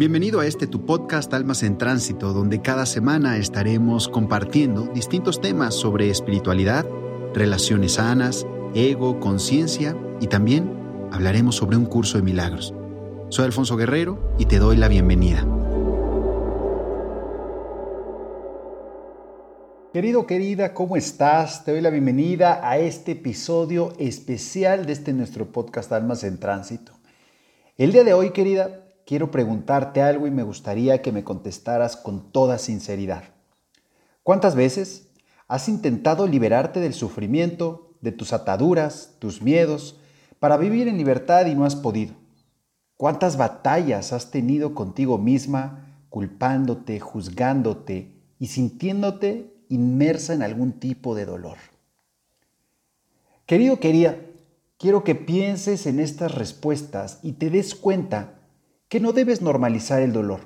Bienvenido a este tu podcast Almas en Tránsito, donde cada semana estaremos compartiendo distintos temas sobre espiritualidad, relaciones sanas, ego, conciencia y también hablaremos sobre un curso de milagros. Soy Alfonso Guerrero y te doy la bienvenida. Querido, querida, ¿cómo estás? Te doy la bienvenida a este episodio especial de este nuestro podcast Almas en Tránsito. El día de hoy, querida, quiero preguntarte algo y me gustaría que me contestaras con toda sinceridad. ¿Cuántas veces has intentado liberarte del sufrimiento, de tus ataduras, tus miedos, para vivir en libertad y no has podido? ¿Cuántas batallas has tenido contigo misma, culpándote, juzgándote y sintiéndote inmersa en algún tipo de dolor? Querido, querida, quiero que pienses en estas respuestas y te des cuenta que no debes normalizar el dolor.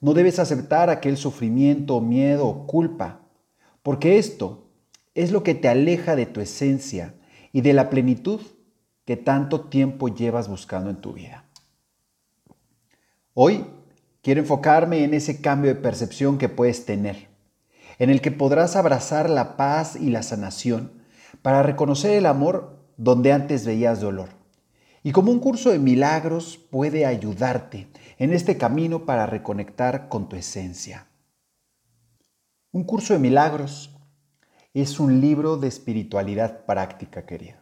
No debes aceptar aquel sufrimiento, miedo o culpa, porque esto es lo que te aleja de tu esencia y de la plenitud que tanto tiempo llevas buscando en tu vida. Hoy quiero enfocarme en ese cambio de percepción que puedes tener, en el que podrás abrazar la paz y la sanación para reconocer el amor donde antes veías dolor y como un curso de milagros puede ayudarte en este camino para reconectar con tu esencia. Un curso de milagros es un libro de espiritualidad práctica, querido.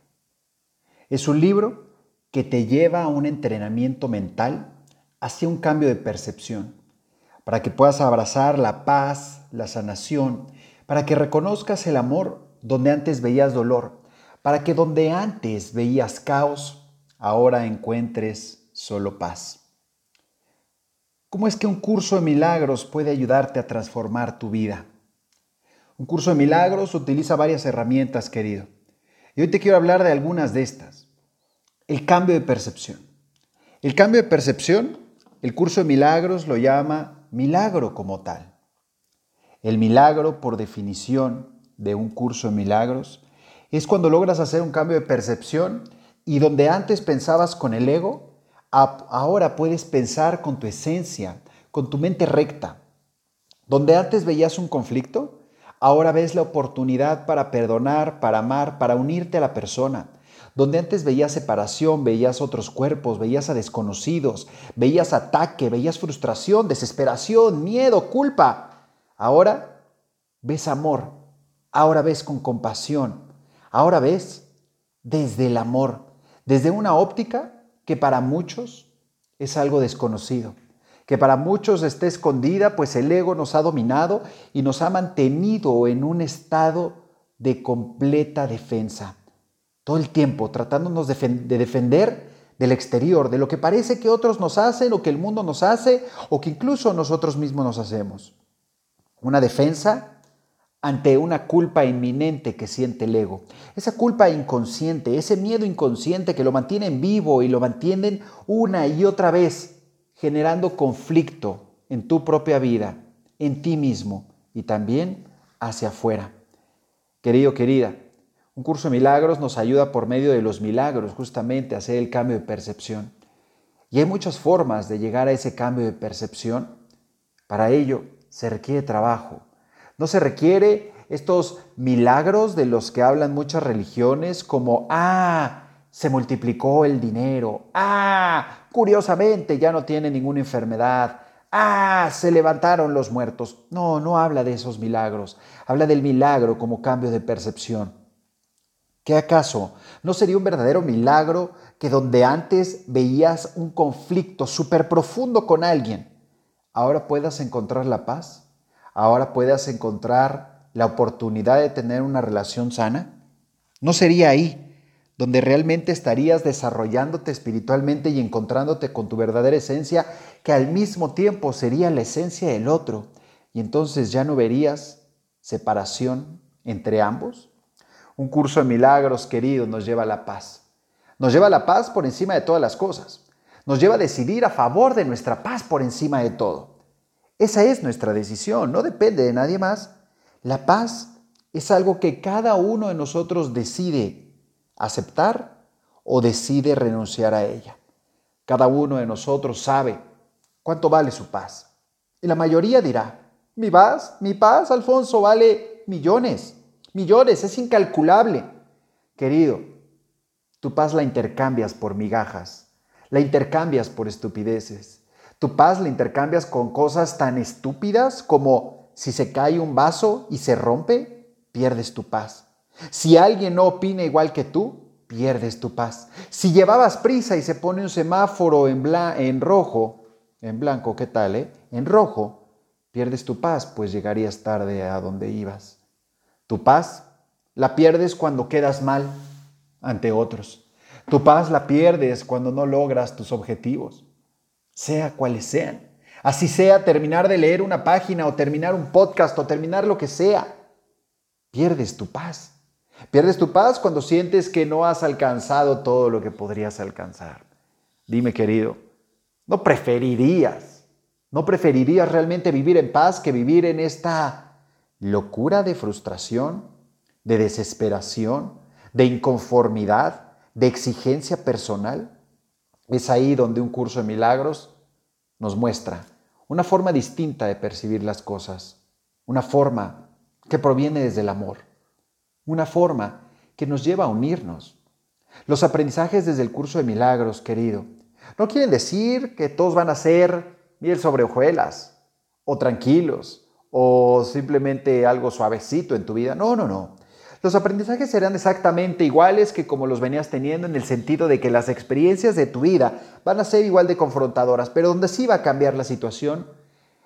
Es un libro que te lleva a un entrenamiento mental hacia un cambio de percepción, para que puedas abrazar la paz, la sanación, para que reconozcas el amor donde antes veías dolor, para que donde antes veías caos, ahora encuentres solo paz. ¿Cómo es que un curso de milagros puede ayudarte a transformar tu vida? Un curso de milagros utiliza varias herramientas, querido. Y hoy te quiero hablar de algunas de estas. El cambio de percepción. El cambio de percepción, el curso de milagros lo llama milagro como tal. El milagro, por definición de un curso de milagros, es cuando logras hacer un cambio de percepción y donde antes pensabas con el ego, ahora puedes pensar con tu esencia, con tu mente recta. Donde antes veías un conflicto, ahora ves la oportunidad para perdonar, para amar, para unirte a la persona. Donde antes veías separación, veías otros cuerpos, veías a desconocidos, veías ataque, veías frustración, desesperación, miedo, culpa. Ahora ves amor, ahora ves con compasión, ahora ves desde el amor desde una óptica que para muchos es algo desconocido, que para muchos está escondida, pues el ego nos ha dominado y nos ha mantenido en un estado de completa defensa. Todo el tiempo tratándonos de defender del exterior, de lo que parece que otros nos hacen o que el mundo nos hace o que incluso nosotros mismos nos hacemos. Una defensa ante una culpa inminente que siente el ego. Esa culpa inconsciente, ese miedo inconsciente que lo mantienen vivo y lo mantienen una y otra vez, generando conflicto en tu propia vida, en ti mismo y también hacia afuera. Querido, querida, un curso de milagros nos ayuda por medio de los milagros justamente a hacer el cambio de percepción. Y hay muchas formas de llegar a ese cambio de percepción. Para ello se requiere trabajo, no se requiere estos milagros de los que hablan muchas religiones como, ah, se multiplicó el dinero, ah, curiosamente ya no tiene ninguna enfermedad, ah, se levantaron los muertos. No, no habla de esos milagros, habla del milagro como cambio de percepción. ¿Qué acaso no sería un verdadero milagro que donde antes veías un conflicto súper profundo con alguien, ahora puedas encontrar la paz? Ahora puedas encontrar la oportunidad de tener una relación sana? ¿No sería ahí donde realmente estarías desarrollándote espiritualmente y encontrándote con tu verdadera esencia, que al mismo tiempo sería la esencia del otro? Y entonces ya no verías separación entre ambos. Un curso de milagros, querido, nos lleva a la paz. Nos lleva a la paz por encima de todas las cosas. Nos lleva a decidir a favor de nuestra paz por encima de todo. Esa es nuestra decisión, no depende de nadie más. La paz es algo que cada uno de nosotros decide aceptar o decide renunciar a ella. Cada uno de nosotros sabe ¿cuánto vale su paz? Y la mayoría dirá, mi paz, mi paz, Alfonso, vale millones, millones, es incalculable. Querido, tu paz la intercambias por migajas, la intercambias por estupideces. Tu paz la intercambias con cosas tan estúpidas como si se cae un vaso y se rompe, pierdes tu paz. Si alguien no opina igual que tú, pierdes tu paz. Si llevabas prisa y se pone un semáforo en, en rojo, en blanco, ¿qué tal, eh? En rojo, pierdes tu paz, pues llegarías tarde a donde ibas. Tu paz la pierdes cuando quedas mal ante otros. Tu paz la pierdes cuando no logras tus objetivos, sea cuales sean. Así sea terminar de leer una página o terminar un podcast o terminar lo que sea. Pierdes tu paz. Pierdes tu paz cuando sientes que no has alcanzado todo lo que podrías alcanzar. Dime, querido, ¿no preferirías, no preferirías realmente vivir en paz que vivir en esta locura de frustración, de desesperación, de inconformidad, de exigencia personal? Es ahí donde un curso de milagros nos muestra una forma distinta de percibir las cosas, una forma que proviene desde el amor una forma que nos lleva a unirnos. Los aprendizajes desde el curso de milagros, querido, no quieren decir que todos van a ser miel sobre hojuelas, o tranquilos, o simplemente algo suavecito en tu vida. No, no, no. Los aprendizajes serán exactamente iguales que como los venías teniendo en el sentido de que las experiencias de tu vida van a ser igual de confrontadoras, pero donde sí va a cambiar la situación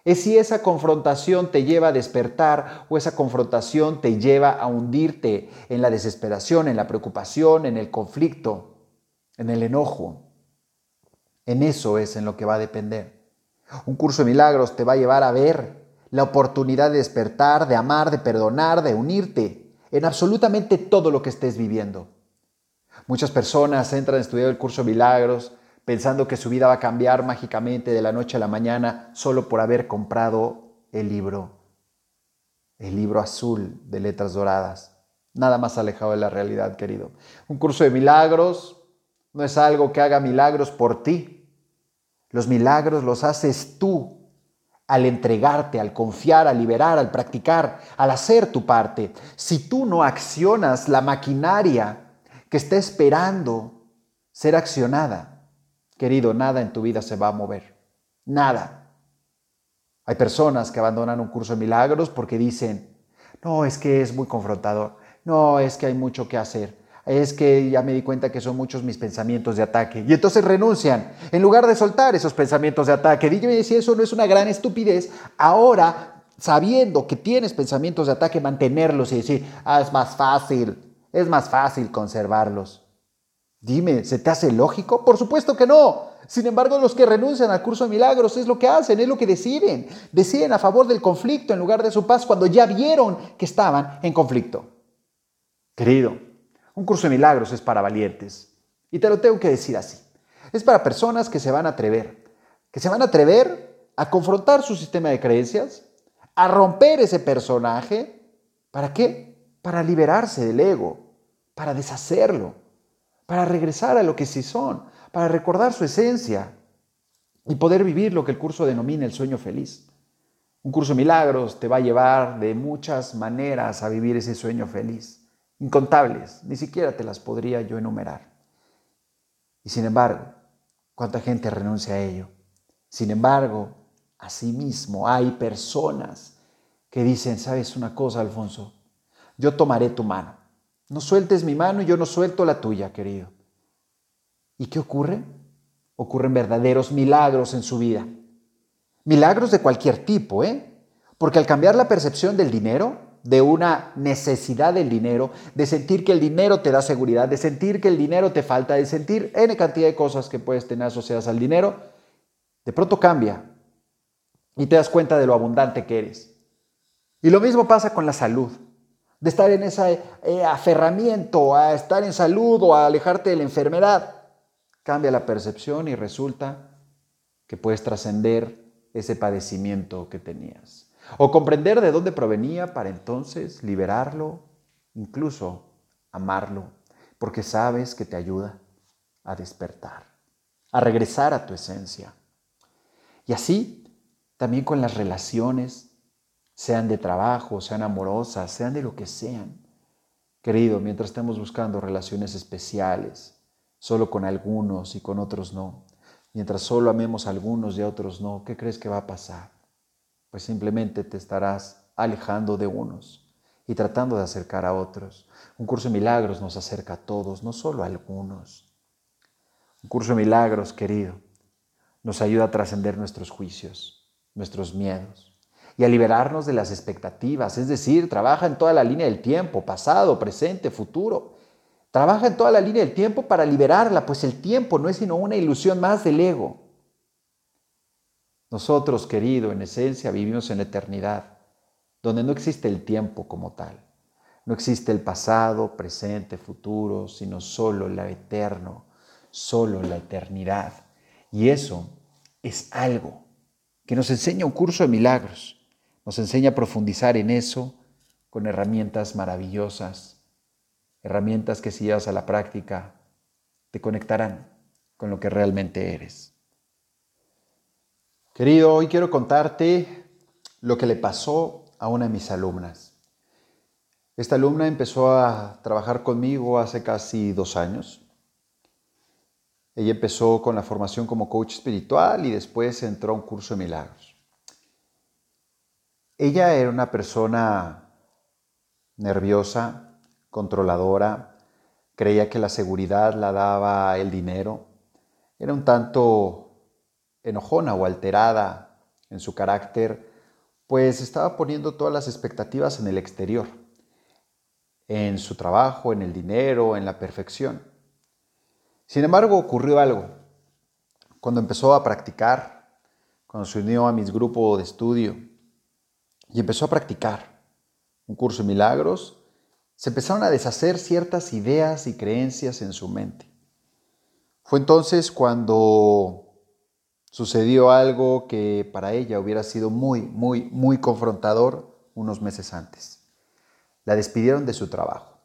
es si esa confrontación te lleva a despertar o esa confrontación te lleva a hundirte en la desesperación, en la preocupación, en el conflicto, en el enojo. En eso es en lo que va a depender. Un curso de milagros te va a llevar a ver la oportunidad de despertar, de amar, de perdonar, de unirte en absolutamente todo lo que estés viviendo. Muchas personas entran a estudiar el curso milagros pensando que su vida va a cambiar mágicamente de la noche a la mañana solo por haber comprado el libro, el libro azul de letras doradas. Nada más alejado de la realidad, querido. Un curso de milagros no es algo que haga milagros por ti. Los milagros los haces tú al entregarte, al confiar, al liberar, al practicar, al hacer tu parte. Si tú no accionas la maquinaria que está esperando ser accionada, Querido, nada en tu vida se va a mover. Nada. Hay personas que abandonan un curso de milagros porque dicen, no, es que es muy confrontador. No, es que hay mucho que hacer. Es que ya me di cuenta que son muchos mis pensamientos de ataque. Y entonces renuncian en lugar de soltar esos pensamientos de ataque. Dígame si eso no es una gran estupidez. Ahora, sabiendo que tienes pensamientos de ataque, mantenerlos y decir, ah, es más fácil, es más fácil conservarlos. Dime, ¿se te hace lógico? Por supuesto que no. Sin embargo, los que renuncian al curso de milagros es lo que hacen, es lo que deciden. Deciden a favor del conflicto en lugar de su paz cuando ya vieron que estaban en conflicto. Querido, un curso de milagros es para valientes. Y te lo tengo que decir así. Es para personas que se van a atrever, que se van a atrever a confrontar su sistema de creencias, a romper ese personaje. ¿Para qué? Para liberarse del ego, para deshacerlo para regresar a lo que sí son, para recordar su esencia y poder vivir lo que el curso denomina el sueño feliz. Un curso de milagros te va a llevar de muchas maneras a vivir ese sueño feliz, incontables, ni siquiera te las podría yo enumerar. Y sin embargo, ¿cuánta gente renuncia a ello? Sin embargo, asimismo hay personas que dicen, ¿sabes una cosa, Alfonso? Yo tomaré tu mano no sueltes mi mano y yo no suelto la tuya, querido. ¿Y qué ocurre? Ocurren verdaderos milagros en su vida. Milagros de cualquier tipo, ¿eh? Porque al cambiar la percepción del dinero, de una necesidad del dinero, de sentir que el dinero te da seguridad, de sentir que el dinero te falta, de sentir N cantidad de cosas que puedes tener asociadas al dinero, de pronto cambia y te das cuenta de lo abundante que eres. Y lo mismo pasa con la salud de estar en ese eh, aferramiento a estar en salud o a alejarte de la enfermedad. Cambia la percepción y resulta que puedes trascender ese padecimiento que tenías. O comprender de dónde provenía para entonces liberarlo, incluso amarlo, porque sabes que te ayuda a despertar, a regresar a tu esencia. Y así también con las relaciones, sean de trabajo, sean amorosas, sean de lo que sean. Querido, mientras estemos buscando relaciones especiales, solo con algunos y con otros no, mientras solo amemos a algunos y a otros no, ¿qué crees que va a pasar? Pues simplemente te estarás alejando de unos y tratando de acercar a otros. Un curso de milagros nos acerca a todos, no solo a algunos. Un curso de milagros, querido, nos ayuda a trascender nuestros juicios, nuestros miedos y a liberarnos de las expectativas, es decir, trabaja en toda la línea del tiempo, pasado, presente, futuro. Trabaja en toda la línea del tiempo para liberarla, pues el tiempo no es sino una ilusión más del ego. Nosotros, querido, en esencia vivimos en la eternidad, donde no existe el tiempo como tal. No existe el pasado, presente, futuro, sino solo lo eterno, solo la eternidad. Y eso es algo que nos enseña un curso de milagros. Nos enseña a profundizar en eso con herramientas maravillosas herramientas que si llevas a la práctica te conectarán con lo que realmente eres. Querido, hoy quiero contarte lo que le pasó a una de mis alumnas. Esta alumna empezó a trabajar conmigo hace casi dos años. Ella empezó con la formación como coach espiritual y después entró a un curso de milagros. Ella era una persona nerviosa, controladora, creía que la seguridad la daba el dinero, era un tanto enojona o alterada en su carácter, pues estaba poniendo todas las expectativas en el exterior, en su trabajo, en el dinero, en la perfección. Sin embargo, ocurrió algo. Cuando empezó a practicar, cuando se unió a mis grupos de estudio y empezó a practicar un curso de milagros, se empezaron a deshacer ciertas ideas y creencias en su mente. Fue entonces cuando sucedió algo que para ella hubiera sido muy, muy, muy confrontador unos meses antes. La despidieron de su trabajo.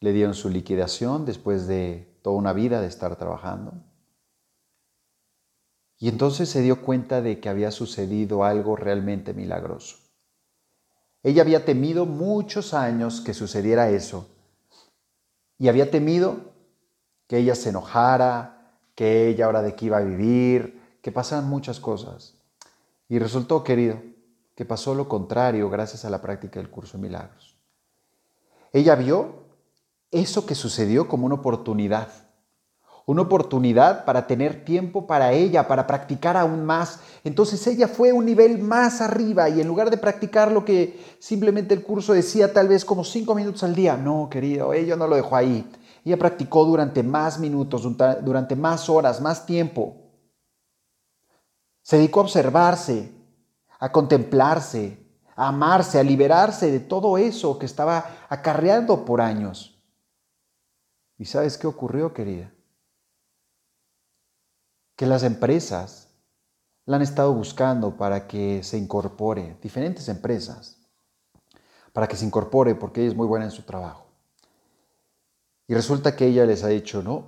Le dieron su liquidación después de toda una vida de estar trabajando. Y entonces se dio cuenta de que había sucedido algo realmente milagroso. Ella había temido muchos años que sucediera eso. Y había temido que ella se enojara, que ella ahora de qué iba a vivir, que pasaran muchas cosas. Y resultó, querido, que pasó lo contrario gracias a la práctica del curso de milagros. Ella vio eso que sucedió como una oportunidad una oportunidad para tener tiempo para ella, para practicar aún más. Entonces ella fue un nivel más arriba y en lugar de practicar lo que simplemente el curso decía tal vez como cinco minutos al día, no, querido, ella no lo dejó ahí. Ella practicó durante más minutos, durante más horas, más tiempo. Se dedicó a observarse, a contemplarse, a amarse, a liberarse de todo eso que estaba acarreando por años. ¿Y sabes qué ocurrió, querida? que las empresas la han estado buscando para que se incorpore, diferentes empresas, para que se incorpore porque ella es muy buena en su trabajo. Y resulta que ella les ha dicho, no,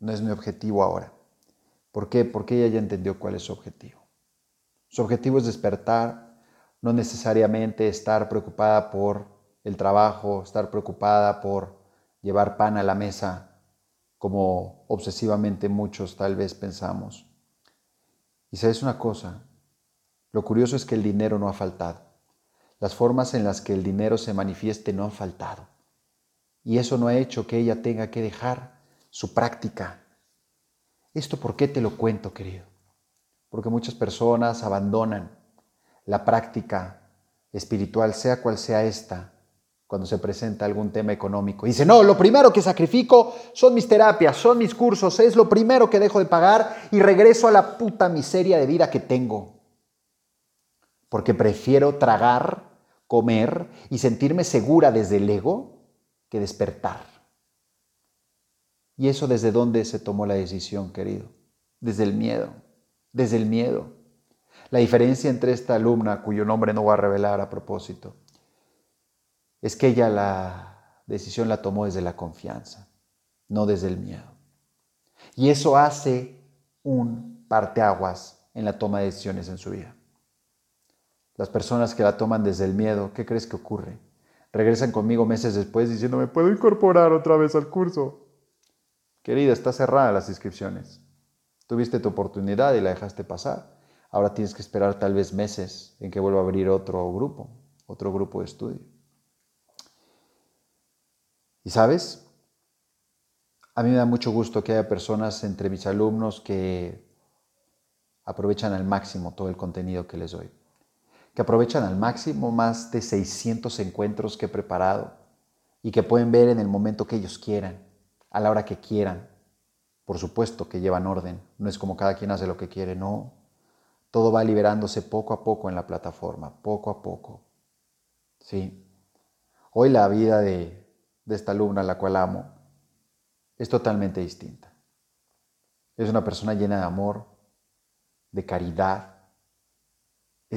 no es mi objetivo ahora. ¿Por qué? Porque ella ya entendió cuál es su objetivo. Su objetivo es despertar, no necesariamente estar preocupada por el trabajo, estar preocupada por llevar pan a la mesa como obsesivamente muchos tal vez pensamos. Y sabes una cosa, lo curioso es que el dinero no ha faltado. Las formas en las que el dinero se manifieste no han faltado. Y eso no ha hecho que ella tenga que dejar su práctica. ¿Esto por qué te lo cuento, querido? Porque muchas personas abandonan la práctica espiritual, sea cual sea esta, cuando se presenta algún tema económico. Dice, no, lo primero que sacrifico son mis terapias, son mis cursos, es lo primero que dejo de pagar y regreso a la puta miseria de vida que tengo. Porque prefiero tragar, comer y sentirme segura desde el ego que despertar. ¿Y eso desde dónde se tomó la decisión, querido? Desde el miedo, desde el miedo. La diferencia entre esta alumna, cuyo nombre no voy a revelar a propósito, es que ella la decisión la tomó desde la confianza, no desde el miedo. Y eso hace un parteaguas en la toma de decisiones en su vida. Las personas que la toman desde el miedo, ¿qué crees que ocurre? Regresan conmigo meses después diciendo, ¿me puedo incorporar otra vez al curso? Querida, está cerrada las inscripciones. Tuviste tu oportunidad y la dejaste pasar. Ahora tienes que esperar tal vez meses en que vuelva a abrir otro grupo, otro grupo de estudio. Y sabes, a mí me da mucho gusto que haya personas entre mis alumnos que aprovechan al máximo todo el contenido que les doy que aprovechan al máximo más de 600 encuentros que he preparado y que pueden ver en el momento que ellos quieran, a la hora que quieran. Por supuesto que llevan orden, no es como cada quien hace lo que quiere, no. Todo va liberándose poco a poco en la plataforma, poco a poco. Sí. Hoy la vida de, de esta alumna, la cual amo, es totalmente distinta. Es una persona llena de amor, de caridad,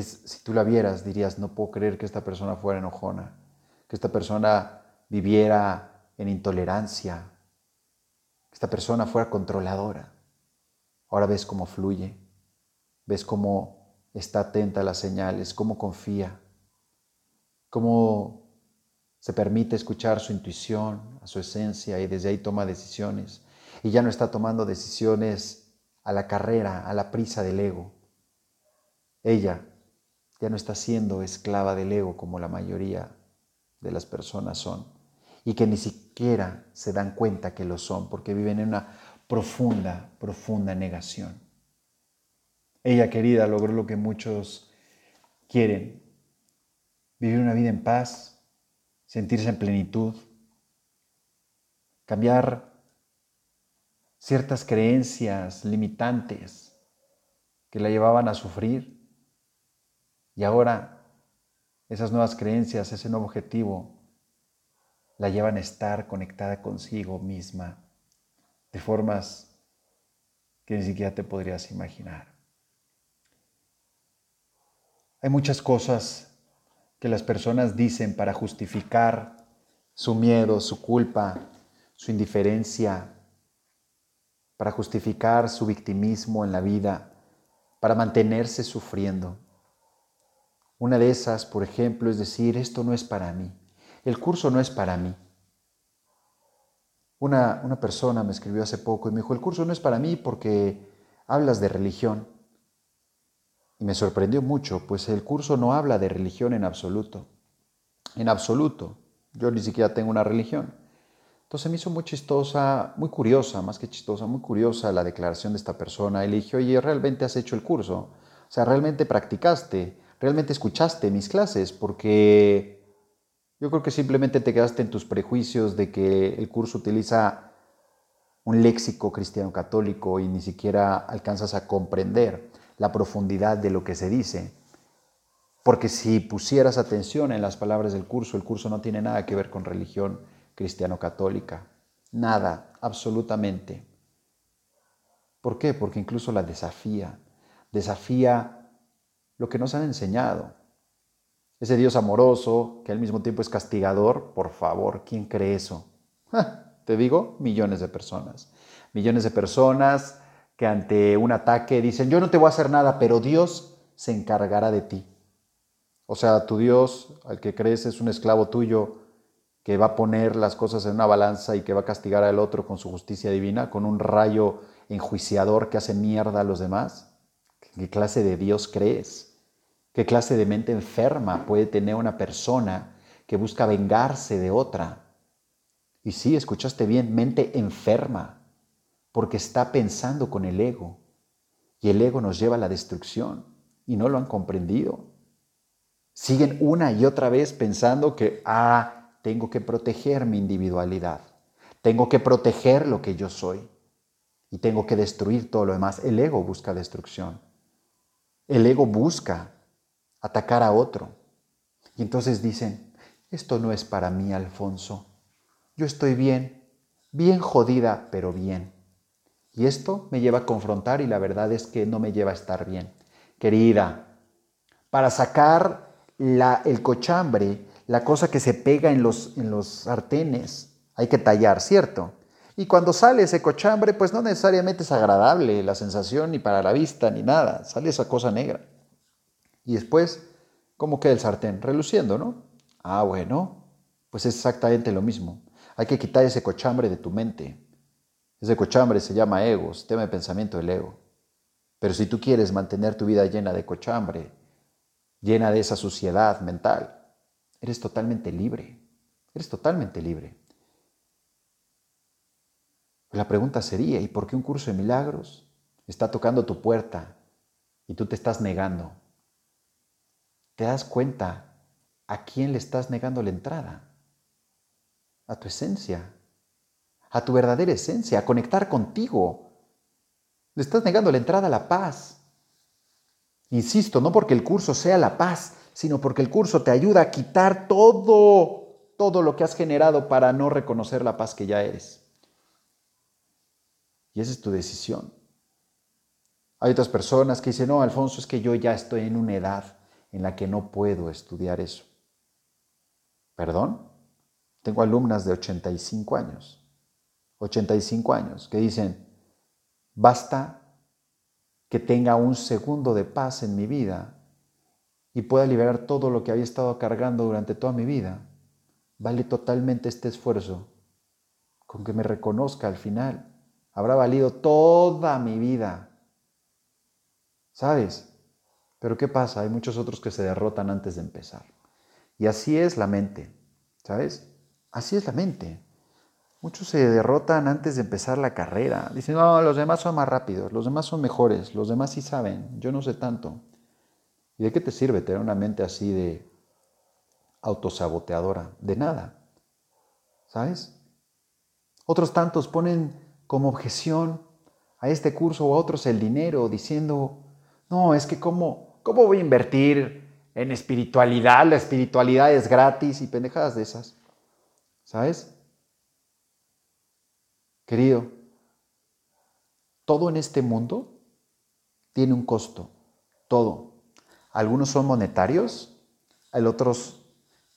si tú la vieras, dirías, no puedo creer que esta persona fuera enojona, que esta persona viviera en intolerancia, que esta persona fuera controladora. Ahora ves cómo fluye, ves cómo está atenta a las señales, cómo confía, cómo se permite escuchar su intuición, a su esencia y desde ahí toma decisiones. Y ya no está tomando decisiones a la carrera, a la prisa del ego. Ella ya no está siendo esclava del ego como la mayoría de las personas son y que ni siquiera se dan cuenta que lo son porque viven en una profunda, profunda negación. Ella querida logró lo que muchos quieren, vivir una vida en paz, sentirse en plenitud, cambiar ciertas creencias limitantes que la llevaban a sufrir y ahora esas nuevas creencias, ese nuevo objetivo, la llevan a estar conectada consigo misma de formas que ni siquiera te podrías imaginar. Hay muchas cosas que las personas dicen para justificar su miedo, su culpa, su indiferencia, para justificar su victimismo en la vida, para mantenerse sufriendo. Una de esas, por ejemplo, es decir, esto no es para mí, el curso no es para mí. Una, una persona me escribió hace poco y me dijo, el curso no es para mí porque hablas de religión. Y me sorprendió mucho, pues el curso no habla de religión en absoluto. En absoluto. Yo ni siquiera tengo una religión. Entonces me hizo muy chistosa, muy curiosa, más que chistosa, muy curiosa la declaración de esta persona. Y dije, oye, ¿realmente has hecho el curso? O sea, ¿realmente practicaste? Realmente escuchaste mis clases, porque yo creo que simplemente te quedaste en tus prejuicios de que el curso utiliza un léxico cristiano católico y ni siquiera alcanzas a comprender la profundidad de lo que se dice. Porque si pusieras atención en las palabras del curso, el curso no tiene nada que ver con religión cristiano-católica. Nada, absolutamente. ¿Por qué? Porque incluso la desafía. Desafía lo que nos han enseñado. Ese Dios amoroso, que al mismo tiempo es castigador, por favor, ¿quién cree eso? Te digo, millones de personas. Millones de personas que ante un ataque dicen, yo no te voy a hacer nada, pero Dios se encargará de ti. O sea, tu Dios, al que crees, es un esclavo tuyo que va a poner las cosas en una balanza y que va a castigar al otro con su justicia divina, con un rayo enjuiciador que hace mierda a los demás. ¿Qué clase de Dios crees? ¿Qué clase de mente enferma puede tener una persona que busca vengarse de otra? Y sí, escuchaste bien, mente enferma, porque está pensando con el ego. Y el ego nos lleva a la destrucción y no lo han comprendido. Siguen una y otra vez pensando que, ah, tengo que proteger mi individualidad, tengo que proteger lo que yo soy y tengo que destruir todo lo demás. El ego busca destrucción. El ego busca atacar a otro. Y entonces dicen, esto no es para mí, Alfonso. Yo estoy bien, bien jodida, pero bien. Y esto me lleva a confrontar y la verdad es que no me lleva a estar bien. Querida, para sacar la, el cochambre, la cosa que se pega en los, en los sartenes, hay que tallar, ¿cierto? Y cuando sale ese cochambre, pues no necesariamente es agradable la sensación ni para la vista ni nada. Sale esa cosa negra. Y después, ¿cómo queda el sartén? Reluciendo, ¿no? Ah, bueno, pues es exactamente lo mismo. Hay que quitar ese cochambre de tu mente. Ese cochambre se llama ego, sistema de pensamiento del ego. Pero si tú quieres mantener tu vida llena de cochambre, llena de esa suciedad mental, eres totalmente libre. Eres totalmente libre. La pregunta sería, ¿y por qué un curso de milagros está tocando tu puerta y tú te estás negando? ¿Te das cuenta a quién le estás negando la entrada? A tu esencia, a tu verdadera esencia, a conectar contigo. Le estás negando la entrada a la paz. Insisto, no porque el curso sea la paz, sino porque el curso te ayuda a quitar todo, todo lo que has generado para no reconocer la paz que ya eres. Y esa es tu decisión. Hay otras personas que dicen, no, Alfonso, es que yo ya estoy en una edad en la que no puedo estudiar eso. ¿Perdón? Tengo alumnas de 85 años, 85 años, que dicen, basta que tenga un segundo de paz en mi vida y pueda liberar todo lo que había estado cargando durante toda mi vida. Vale totalmente este esfuerzo con que me reconozca al final habrá valido toda mi vida. ¿Sabes? Pero ¿qué pasa? Hay muchos otros que se derrotan antes de empezar. Y así es la mente, ¿sabes? Así es la mente. Muchos se derrotan antes de empezar la carrera. Dicen, no, los demás son más rápidos, los demás son mejores, los demás sí saben, yo no sé tanto. ¿Y de qué te sirve tener una mente así de autosaboteadora? De nada. ¿Sabes? Otros tantos ponen como objeción a este curso o a otros el dinero, diciendo, no, es que cómo, cómo voy a invertir en espiritualidad, la espiritualidad es gratis y pendejadas de esas. ¿Sabes? Querido, todo en este mundo tiene un costo, todo. Algunos son monetarios, hay otros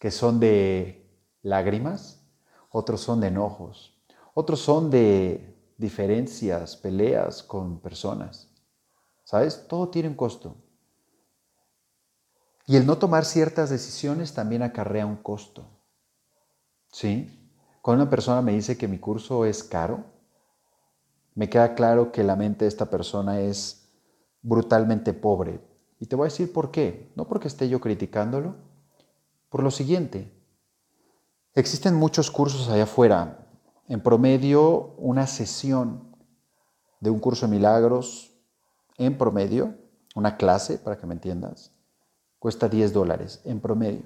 que son de lágrimas, otros son de enojos, otros son de diferencias, peleas con personas. ¿Sabes? Todo tiene un costo. Y el no tomar ciertas decisiones también acarrea un costo. ¿Sí? Cuando una persona me dice que mi curso es caro, me queda claro que la mente de esta persona es brutalmente pobre. Y te voy a decir por qué. No porque esté yo criticándolo, por lo siguiente. Existen muchos cursos allá afuera en promedio, una sesión de un curso de milagros, en promedio, una clase, para que me entiendas, cuesta 10 dólares, en promedio.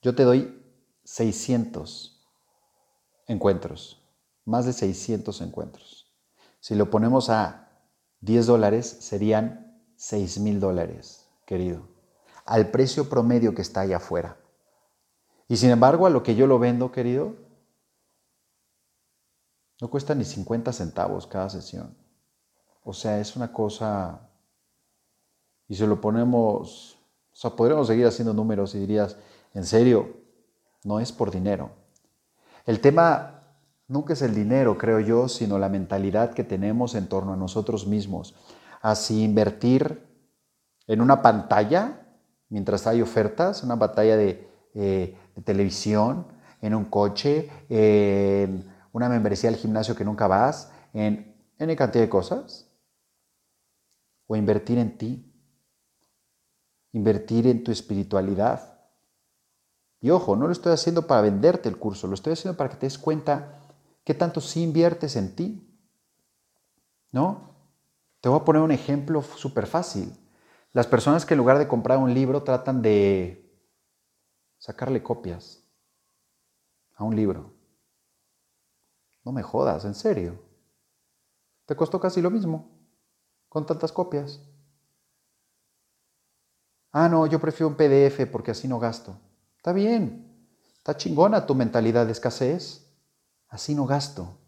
Yo te doy 600 encuentros, más de 600 encuentros. Si lo ponemos a 10 dólares, serían 6 mil dólares, querido, al precio promedio que está allá afuera. Y sin embargo, a lo que yo lo vendo, querido, no cuesta ni 50 centavos cada sesión. O sea, es una cosa... Y si lo ponemos... O sea, podríamos seguir haciendo números y dirías, en serio, no es por dinero. El tema nunca es el dinero, creo yo, sino la mentalidad que tenemos en torno a nosotros mismos. Así invertir en una pantalla, mientras hay ofertas, una pantalla de, eh, de televisión, en un coche, en una membresía al gimnasio que nunca vas, en N cantidad de cosas. O invertir en ti, invertir en tu espiritualidad. Y ojo, no lo estoy haciendo para venderte el curso, lo estoy haciendo para que te des cuenta qué tanto sí inviertes en ti. ¿No? Te voy a poner un ejemplo súper fácil. Las personas que en lugar de comprar un libro tratan de sacarle copias a un libro. No me jodas, en serio. Te costó casi lo mismo, con tantas copias. Ah, no, yo prefiero un PDF porque así no gasto. Está bien, está chingona tu mentalidad de escasez. Así no gasto.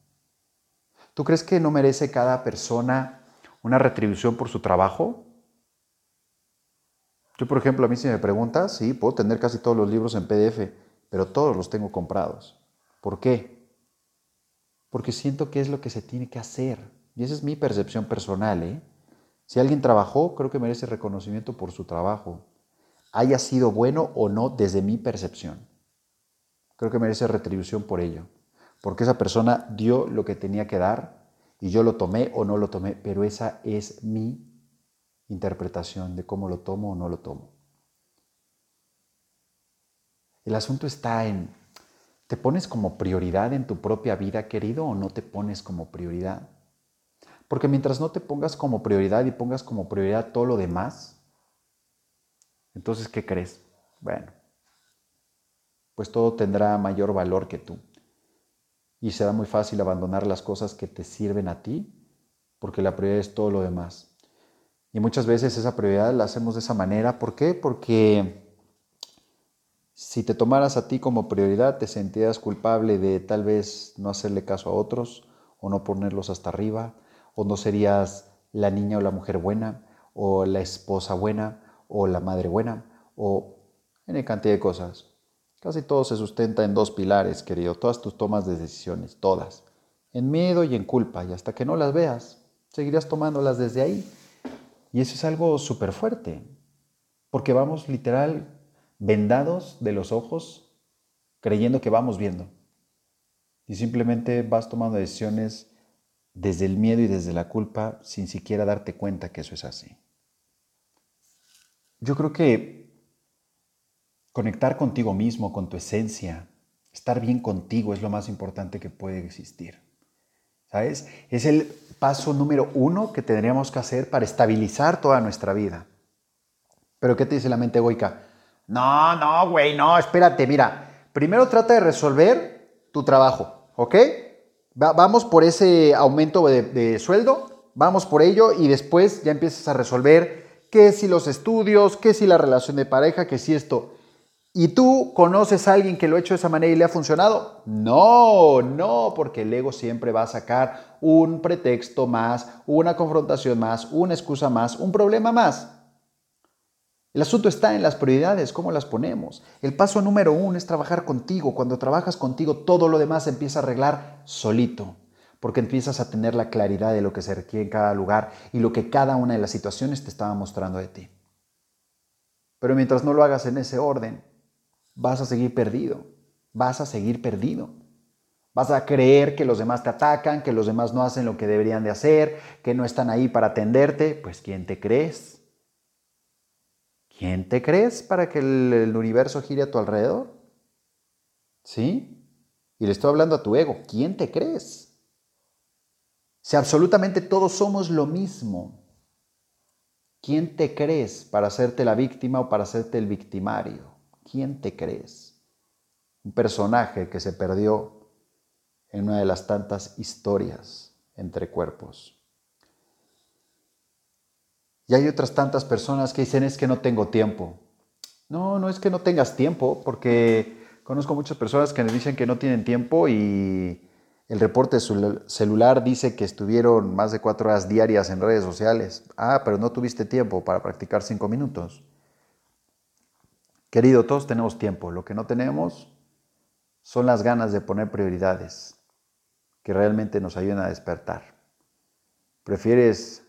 ¿Tú crees que no merece cada persona una retribución por su trabajo? Yo, por ejemplo, a mí si me preguntas, sí, puedo tener casi todos los libros en PDF, pero todos los tengo comprados. ¿Por qué? porque siento que es lo que se tiene que hacer. Y esa es mi percepción personal. ¿eh? Si alguien trabajó, creo que merece reconocimiento por su trabajo, haya sido bueno o no desde mi percepción. Creo que merece retribución por ello, porque esa persona dio lo que tenía que dar y yo lo tomé o no lo tomé, pero esa es mi interpretación de cómo lo tomo o no lo tomo. El asunto está en, ¿te pones como prioridad en tu propia vida, querido, o no te pones como prioridad? Porque mientras no te pongas como prioridad y pongas como prioridad todo lo demás, entonces, ¿qué crees? Bueno, pues todo tendrá mayor valor que tú. Y será muy fácil abandonar las cosas que te sirven a ti, porque la prioridad es todo lo demás. Y muchas veces esa prioridad la hacemos de esa manera. ¿Por qué? Porque si te tomaras a ti como prioridad, te sentirías culpable de tal vez no hacerle caso a otros o no ponerlos hasta arriba, o no serías la niña o la mujer buena, o la esposa buena, o la madre buena, o en cantidad de cosas. Casi todo se sustenta en dos pilares, querido, todas tus tomas de decisiones, todas, en miedo y en culpa, y hasta que no las veas, seguirás tomándolas desde ahí. Y eso es algo súper fuerte, porque vamos literal vendados de los ojos creyendo que vamos viendo. Y simplemente vas tomando decisiones desde el miedo y desde la culpa sin siquiera darte cuenta que eso es así. Yo creo que conectar contigo mismo, con tu esencia, estar bien contigo es lo más importante que puede existir. ¿Sabes? Es el paso número uno que tendríamos que hacer para estabilizar toda nuestra vida. Pero ¿qué te dice la mente egoica? No, no, güey, no, espérate, mira. Primero trata de resolver tu trabajo, ¿ok? Vamos por ese aumento de, de sueldo, vamos por ello y después ya empiezas a resolver qué si los estudios, qué si la relación de pareja, qué si esto. ¿Y tú conoces a alguien que lo ha hecho de esa manera y le ha funcionado? No, no, porque el ego siempre va a sacar un pretexto más, una confrontación más, una excusa más, un problema más. El asunto está en las prioridades, cómo las ponemos. El paso número uno es trabajar contigo. Cuando trabajas contigo, todo lo demás se empieza a arreglar solito, porque empiezas a tener la claridad de lo que se requiere en cada lugar y lo que cada una de las situaciones te estaba mostrando de ti. Pero mientras no lo hagas en ese orden, vas a seguir perdido, vas a seguir perdido. Vas a creer que los demás te atacan, que los demás no hacen lo que deberían de hacer, que no están ahí para atenderte. Pues ¿quién te crees? ¿Quién te crees para que el, universo gire a tu alrededor? ¿Sí? Y le estoy hablando a tu ego. ¿Quién te crees? Si absolutamente todos somos lo mismo, ¿quién te crees para hacerte la víctima o para hacerte el victimario? ¿Quién te crees? Un personaje que se perdió en una de las tantas historias entre cuerpos. Y hay otras tantas personas que dicen es que no tengo tiempo. No, no es que no tengas tiempo, porque conozco muchas personas que me dicen que no tienen tiempo y el reporte celular dice que estuvieron más de cuatro horas diarias en redes sociales. Ah, pero no tuviste tiempo para practicar cinco minutos. Querido, todos tenemos tiempo. Lo que no tenemos son las ganas de poner prioridades que realmente nos ayuden a despertar. ¿Prefieres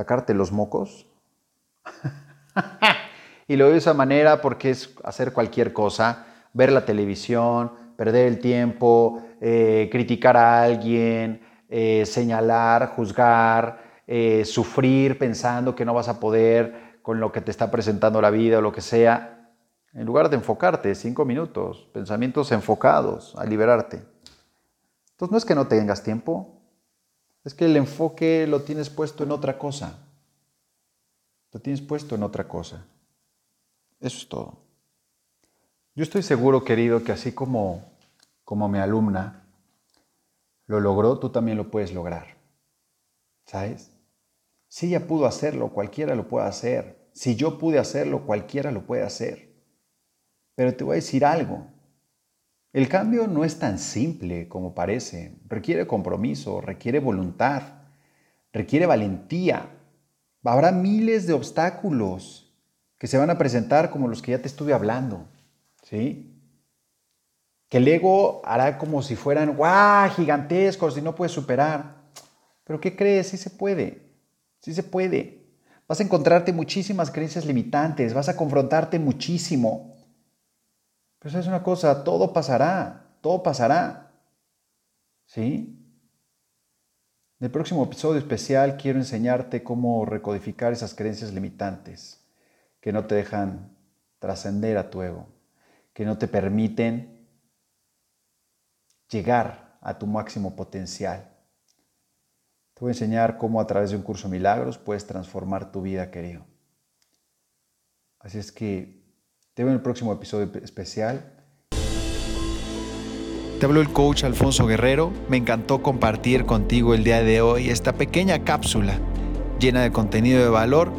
sacarte los mocos. y lo veo de esa manera porque es hacer cualquier cosa, ver la televisión, perder el tiempo, eh, criticar a alguien, eh, señalar, juzgar, eh, sufrir pensando que no vas a poder con lo que te está presentando la vida o lo que sea, en lugar de enfocarte cinco minutos, pensamientos enfocados a liberarte. Entonces no es que no tengas tiempo, es que el enfoque lo tienes puesto en otra cosa. Lo tienes puesto en otra cosa. Eso es todo. Yo estoy seguro, querido, que así como, como mi alumna lo logró, tú también lo puedes lograr. ¿Sabes? Si ella pudo hacerlo, cualquiera lo puede hacer. Si yo pude hacerlo, cualquiera lo puede hacer. Pero te voy a decir algo. El cambio no es tan simple como parece. Requiere compromiso, requiere voluntad, requiere valentía. Habrá miles de obstáculos que se van a presentar como los que ya te estuve hablando. ¿Sí? que el ego hará como si fueran, ¡guau!, gigantescos y no puedes superar. Pero ¿qué crees? Sí se puede, sí se puede. Vas a encontrarte muchísimas creencias limitantes, vas a confrontarte muchísimo. Pero es una cosa, todo pasará, todo pasará. ¿Sí? En el próximo episodio especial quiero enseñarte cómo recodificar esas creencias limitantes que no te dejan trascender a tu ego, que no te permiten llegar a tu máximo potencial. Te voy a enseñar cómo a través de un curso de milagros puedes transformar tu vida, querido. Así es que te en el próximo episodio especial te habló el coach Alfonso Guerrero. Me encantó compartir contigo el día de hoy esta pequeña cápsula llena de contenido de valor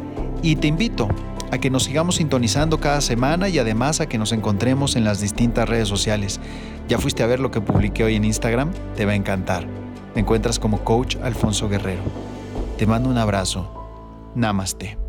y te invito a que nos sigamos sintonizando cada semana y además a que nos encontremos en las distintas redes sociales. ¿Ya fuiste a ver lo que publiqué hoy en Instagram? Te va a encantar. Me encuentras como coach Alfonso Guerrero. Te mando un abrazo. Namaste.